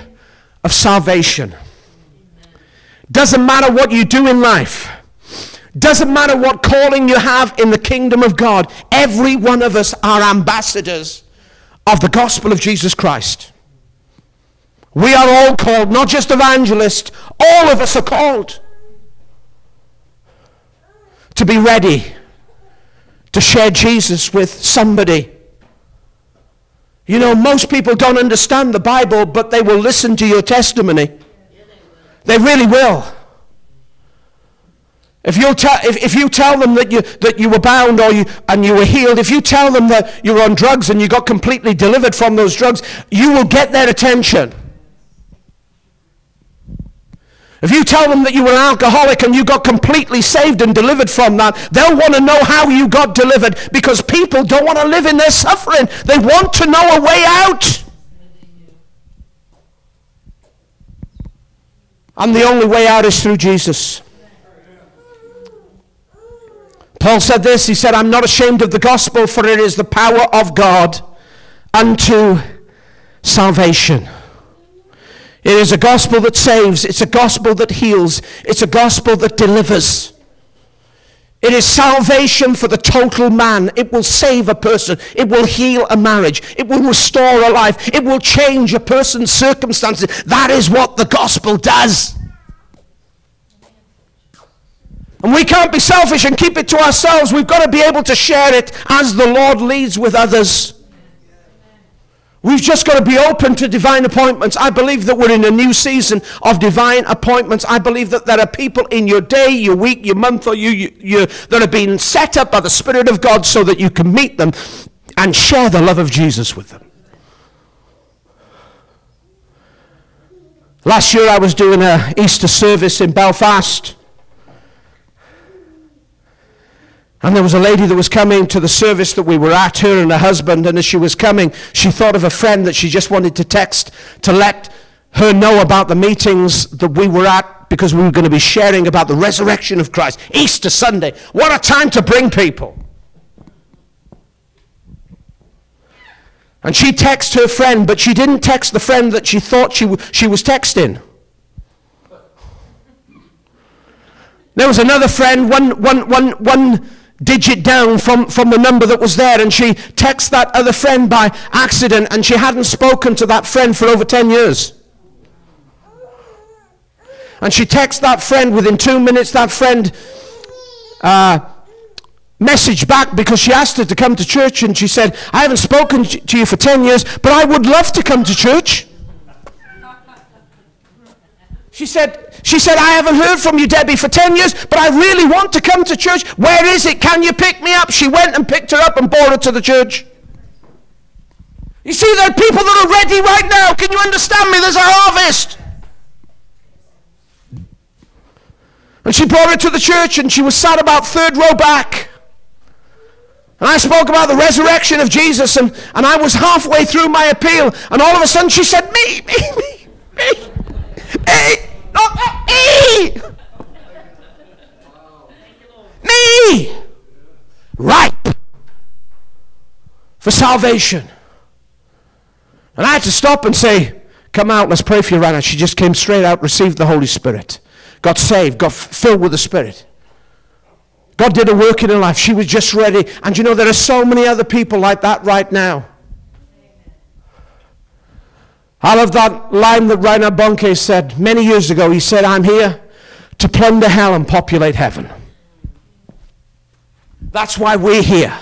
of salvation. Doesn't matter what you do in life. Doesn't matter what calling you have in the kingdom of God, every one of us are ambassadors of the gospel of Jesus Christ. We are all called, not just evangelists, all of us are called to be ready to share Jesus with somebody. You know, most people don't understand the Bible, but they will listen to your testimony. They really will. If, you tell, if, if you tell them that you, that you were bound or you, and you were healed, if you tell them that you were on drugs and you got completely delivered from those drugs, you will get their attention. If you tell them that you were an alcoholic and you got completely saved and delivered from that, they'll want to know how you got delivered because people don't want to live in their suffering. They want to know a way out. And the only way out is through Jesus. Paul said this He said, I'm not ashamed of the gospel, for it is the power of God unto salvation. It is a gospel that saves, it's a gospel that heals, it's a gospel that delivers. It is salvation for the total man. It will save a person. It will heal a marriage. It will restore a life. It will change a person's circumstances. That is what the gospel does. And we can't be selfish and keep it to ourselves. We've got to be able to share it as the Lord leads with others. We've just got to be open to divine appointments. I believe that we're in a new season of divine appointments. I believe that there are people in your day, your week, your month, or year that are being set up by the Spirit of God so that you can meet them and share the love of Jesus with them. Last year I was doing an Easter service in Belfast. And there was a lady that was coming to the service that we were at, her and her husband, and as she was coming, she thought of a friend that she just wanted to text to let her know about the meetings that we were at because we were going to be sharing about the resurrection of Christ. Easter Sunday. What a time to bring people. And she texted her friend, but she didn't text the friend that she thought she, w- she was texting. There was another friend, one, one, one, one digit down from, from the number that was there and she texted that other friend by accident and she hadn't spoken to that friend for over 10 years. And she texted that friend within two minutes, that friend uh, messaged back because she asked her to come to church and she said, I haven't spoken to you for 10 years, but I would love to come to church. She said, she said, I haven't heard from you, Debbie, for 10 years, but I really want to come to church. Where is it? Can you pick me up? She went and picked her up and brought her to the church. You see, there are people that are ready right now. Can you understand me? There's a harvest. And she brought her to the church and she was sat about third row back. And I spoke about the resurrection of Jesus and, and I was halfway through my appeal and all of a sudden she said, me, me, me, me. Me! Not me! Me! Ripe for salvation. And I had to stop and say, Come out, let's pray for you right now. She just came straight out, received the Holy Spirit, got saved, got f- filled with the Spirit. God did a work in her life. She was just ready. And you know, there are so many other people like that right now. I love that line that Reinhard Bonnke said many years ago. He said, I'm here to plunder hell and populate heaven. That's why we're here.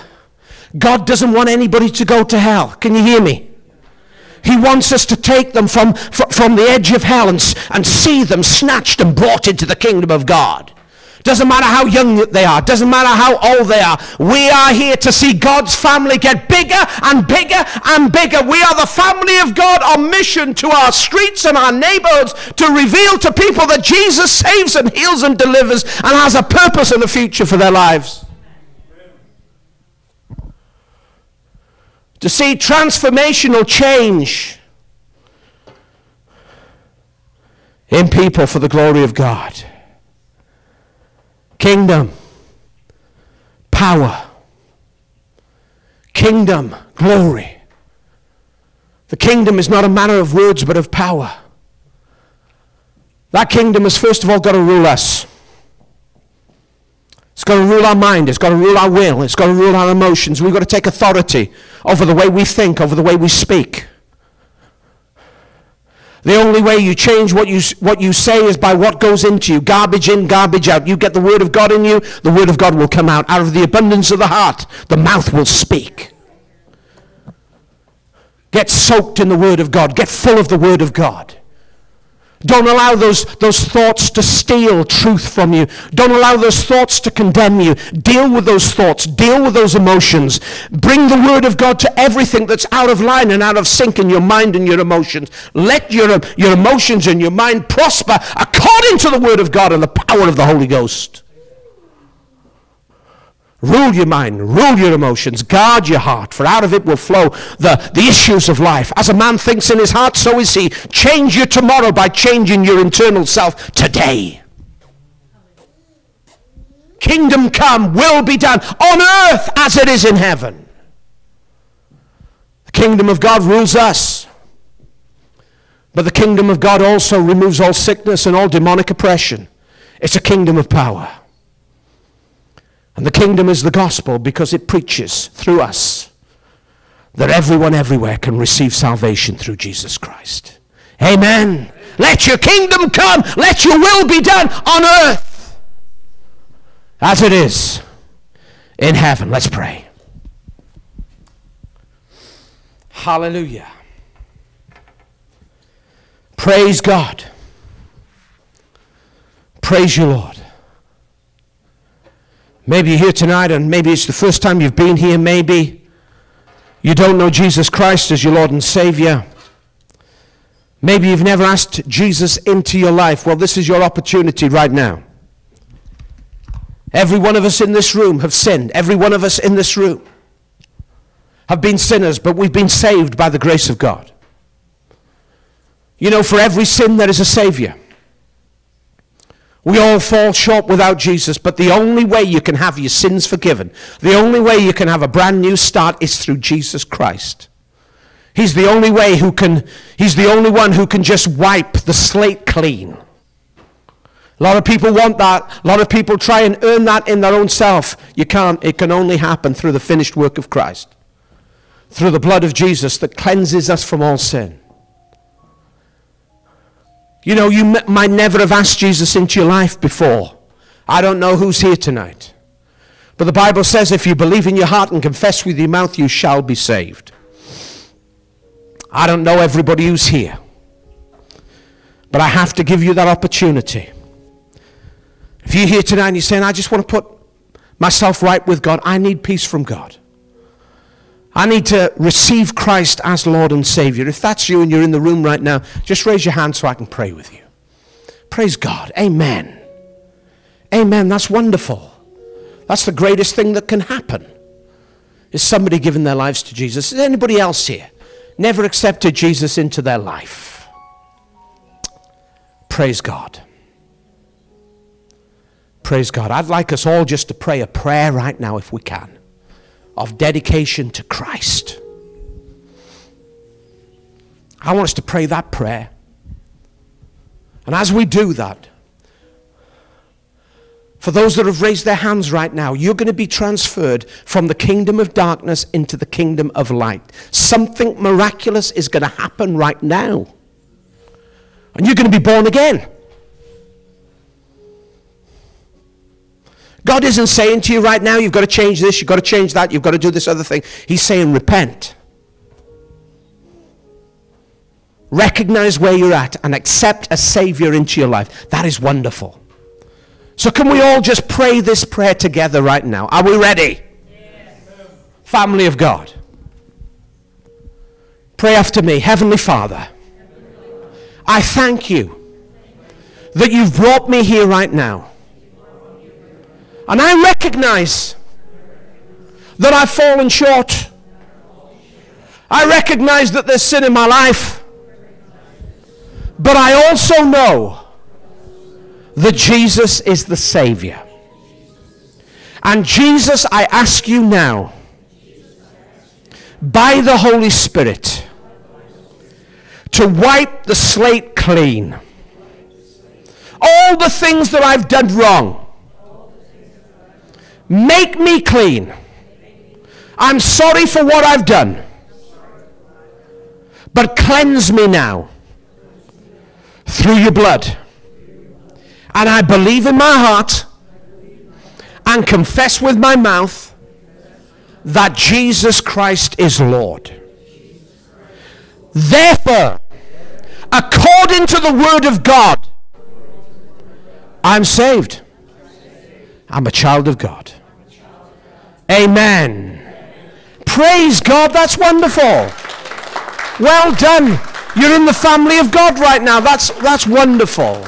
God doesn't want anybody to go to hell. Can you hear me? He wants us to take them from, from the edge of hell and, and see them snatched and brought into the kingdom of God. Doesn't matter how young they are. Doesn't matter how old they are. We are here to see God's family get bigger and bigger and bigger. We are the family of God on mission to our streets and our neighborhoods to reveal to people that Jesus saves and heals and delivers and has a purpose and a future for their lives. To see transformational change in people for the glory of God kingdom, power, kingdom, glory. The kingdom is not a matter of words, but of power. That kingdom has first of all got to rule us. It's got to rule our mind. It's going to rule our will. It's going to rule our emotions. We've got to take authority over the way we think, over the way we speak. The only way you change what you, what you say is by what goes into you. Garbage in, garbage out. You get the Word of God in you, the Word of God will come out. Out of the abundance of the heart, the mouth will speak. Get soaked in the Word of God. Get full of the Word of God. Don't allow those, those thoughts to steal truth from you. Don't allow those thoughts to condemn you. Deal with those thoughts. Deal with those emotions. Bring the Word of God to everything that's out of line and out of sync in your mind and your emotions. Let your, your emotions and your mind prosper according to the Word of God and the power of the Holy Ghost. Rule your mind, rule your emotions, guard your heart, for out of it will flow the, the issues of life. As a man thinks in his heart, so is he. Change your tomorrow by changing your internal self today. Kingdom come, will be done on earth as it is in heaven. The kingdom of God rules us. But the kingdom of God also removes all sickness and all demonic oppression. It's a kingdom of power. And the kingdom is the gospel because it preaches through us that everyone everywhere can receive salvation through Jesus Christ. Amen. Let your kingdom come. Let your will be done on earth as it is in heaven. Let's pray. Hallelujah. Praise God. Praise you, Lord. Maybe you're here tonight and maybe it's the first time you've been here. Maybe you don't know Jesus Christ as your Lord and Savior. Maybe you've never asked Jesus into your life. Well, this is your opportunity right now. Every one of us in this room have sinned. Every one of us in this room have been sinners, but we've been saved by the grace of God. You know, for every sin there is a Savior. We all fall short without Jesus, but the only way you can have your sins forgiven, the only way you can have a brand new start is through Jesus Christ. He's the only way who can, he's the only one who can just wipe the slate clean. A lot of people want that. A lot of people try and earn that in their own self. You can't. It can only happen through the finished work of Christ, through the blood of Jesus that cleanses us from all sin. You know, you m- might never have asked Jesus into your life before. I don't know who's here tonight. But the Bible says if you believe in your heart and confess with your mouth, you shall be saved. I don't know everybody who's here. But I have to give you that opportunity. If you're here tonight and you're saying, I just want to put myself right with God, I need peace from God. I need to receive Christ as Lord and Savior. If that's you and you're in the room right now, just raise your hand so I can pray with you. Praise God. Amen. Amen. That's wonderful. That's the greatest thing that can happen. Is somebody giving their lives to Jesus? Is anybody else here never accepted Jesus into their life? Praise God. Praise God. I'd like us all just to pray a prayer right now if we can of dedication to Christ. I want us to pray that prayer. And as we do that, for those that have raised their hands right now, you're going to be transferred from the kingdom of darkness into the kingdom of light. Something miraculous is going to happen right now. And you're going to be born again. God isn't saying to you right now, you've got to change this, you've got to change that, you've got to do this other thing. He's saying, repent. Recognize where you're at and accept a Savior into your life. That is wonderful. So, can we all just pray this prayer together right now? Are we ready? Yes. Family of God. Pray after me. Heavenly Father, I thank you that you've brought me here right now. And I recognize that I've fallen short. I recognize that there's sin in my life. But I also know that Jesus is the Savior. And Jesus, I ask you now, by the Holy Spirit, to wipe the slate clean. All the things that I've done wrong Make me clean. I'm sorry for what I've done. But cleanse me now through your blood. And I believe in my heart and confess with my mouth that Jesus Christ is Lord. Therefore, according to the word of God, I'm saved. I'm a child of God. Amen. Praise God. That's wonderful. Well done. You're in the family of God right now. That's, that's wonderful.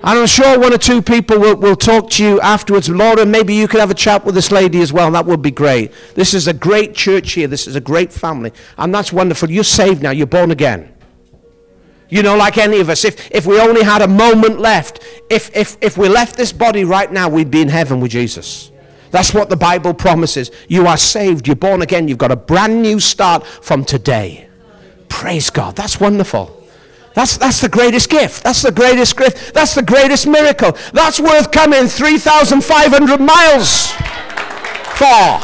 And I'm sure one or two people will, will talk to you afterwards. Laura, maybe you could have a chat with this lady as well. That would be great. This is a great church here. This is a great family. And that's wonderful. You're saved now. You're born again. You know, like any of us, if, if we only had a moment left, if, if, if we left this body right now, we'd be in heaven with Jesus. That's what the Bible promises. You are saved, you're born again, you've got a brand new start from today. Praise God. That's wonderful. That's, that's the greatest gift. That's the greatest gift. That's the greatest miracle. That's worth coming 3,500 miles for.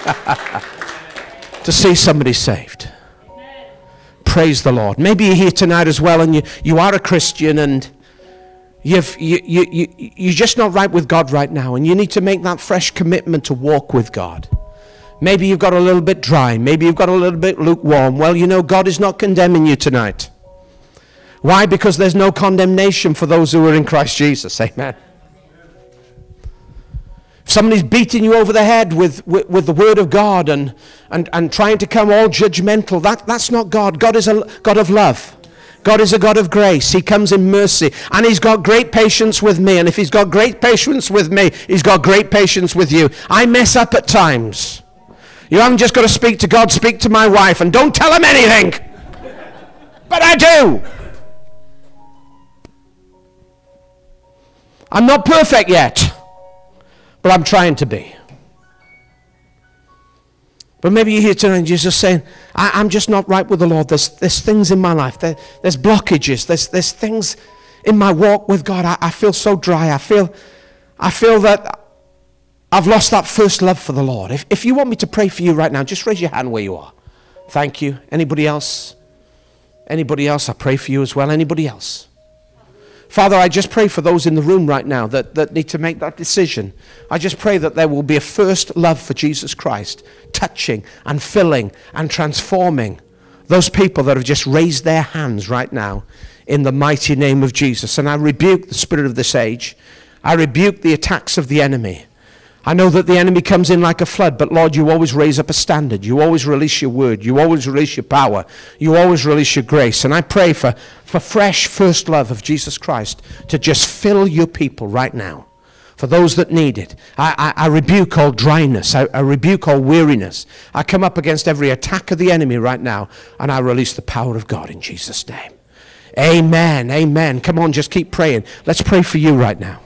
to see somebody saved. Praise the Lord. Maybe you're here tonight as well and you, you are a Christian and you've, you, you, you, you're just not right with God right now and you need to make that fresh commitment to walk with God. Maybe you've got a little bit dry. Maybe you've got a little bit lukewarm. Well, you know, God is not condemning you tonight. Why? Because there's no condemnation for those who are in Christ Jesus. Amen. If somebody's beating you over the head with, with, with, the word of God and, and, and trying to come all judgmental, that, that's not God. God is a God of love. God is a God of grace. He comes in mercy. And He's got great patience with me. And if He's got great patience with me, He's got great patience with you. I mess up at times. You haven't just got to speak to God, speak to my wife, and don't tell him anything. But I do. I'm not perfect yet but I'm trying to be. But maybe you're here tonight and you're just saying, I, am just not right with the Lord. There's, there's things in my life, there, there's blockages, there's, there's things in my walk with God. I, I feel so dry. I feel, I feel that I've lost that first love for the Lord. If, if you want me to pray for you right now, just raise your hand where you are. Thank you. Anybody else? Anybody else? I pray for you as well. Anybody else? Father, I just pray for those in the room right now that, that need to make that decision. I just pray that there will be a first love for Jesus Christ, touching and filling and transforming those people that have just raised their hands right now in the mighty name of Jesus. And I rebuke the spirit of this age. I rebuke the attacks of the enemy. I know that the enemy comes in like a flood, but Lord, you always raise up a standard. You always release your word. You always release your power. You always release your grace. And I pray for, for fresh first love of Jesus Christ to just fill your people right now. For those that need it, I, I, I rebuke all dryness. I, I rebuke all weariness. I come up against every attack of the enemy right now, and I release the power of God in Jesus' name. Amen. Amen. Come on, just keep praying. Let's pray for you right now.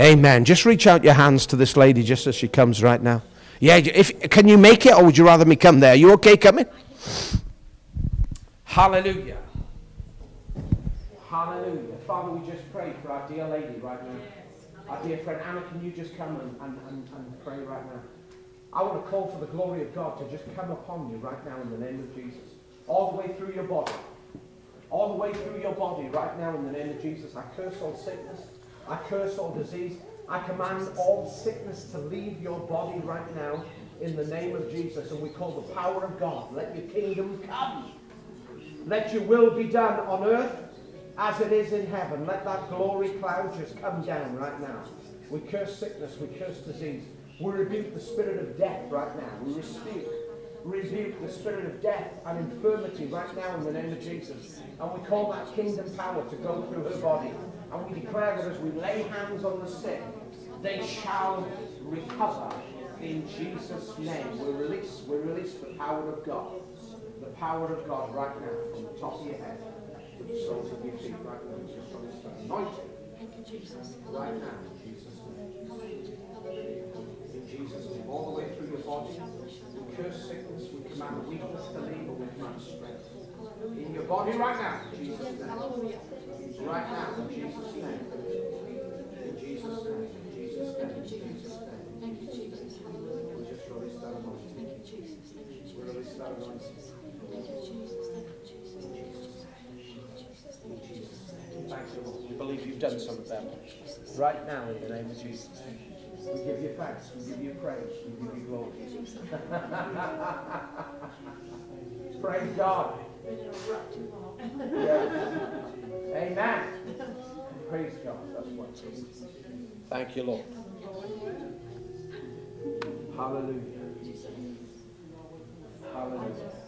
Amen. Just reach out your hands to this lady just as she comes right now. Yeah, if, can you make it or would you rather me come there? Are you okay coming? Hallelujah. Hallelujah. Father, we just pray for our dear lady right now. Our dear friend Anna, can you just come and, and, and, and pray right now? I want to call for the glory of God to just come upon you right now in the name of Jesus. All the way through your body. All the way through your body right now in the name of Jesus. I curse all sickness. I curse all disease. I command all sickness to leave your body right now in the name of Jesus. And we call the power of God. Let your kingdom come. Let your will be done on earth as it is in heaven. Let that glory cloud just come down right now. We curse sickness. We curse disease. We rebuke the spirit of death right now. We rebuke rebuke the spirit of death and infirmity right now in the name of Jesus. And we call that kingdom power to go through her body. And we declare that as we lay hands on the sick, they shall recover in Jesus' name. We release, we release the power of God. The power of God right now from the top of your head to the soles of your feet right now. Just on this anointing. Right now, in Jesus' name. In Jesus' name. All the way through your body. We curse sickness. We command weakness to leave, but we command strength. In your body right now, Right now, in Jesus' name. In Jesus' name. In Jesus' name. In Jesus' name. Thank you, Jesus. Hallelujah. We just release that anointing. Thank you, Jesus. Thank you, Jesus. We release that anointing. Thank you, Jesus. Thank you, Jesus. In Jesus' name. In Jesus' name. Thank you, Lord. We believe you've done some of that. Right now, in the name of Jesus. We give you thanks. We give you praise. We give you glory. praise God. yes. Amen. Praise God. That's what Jesus. Thank you, Lord. Hallelujah. Hallelujah.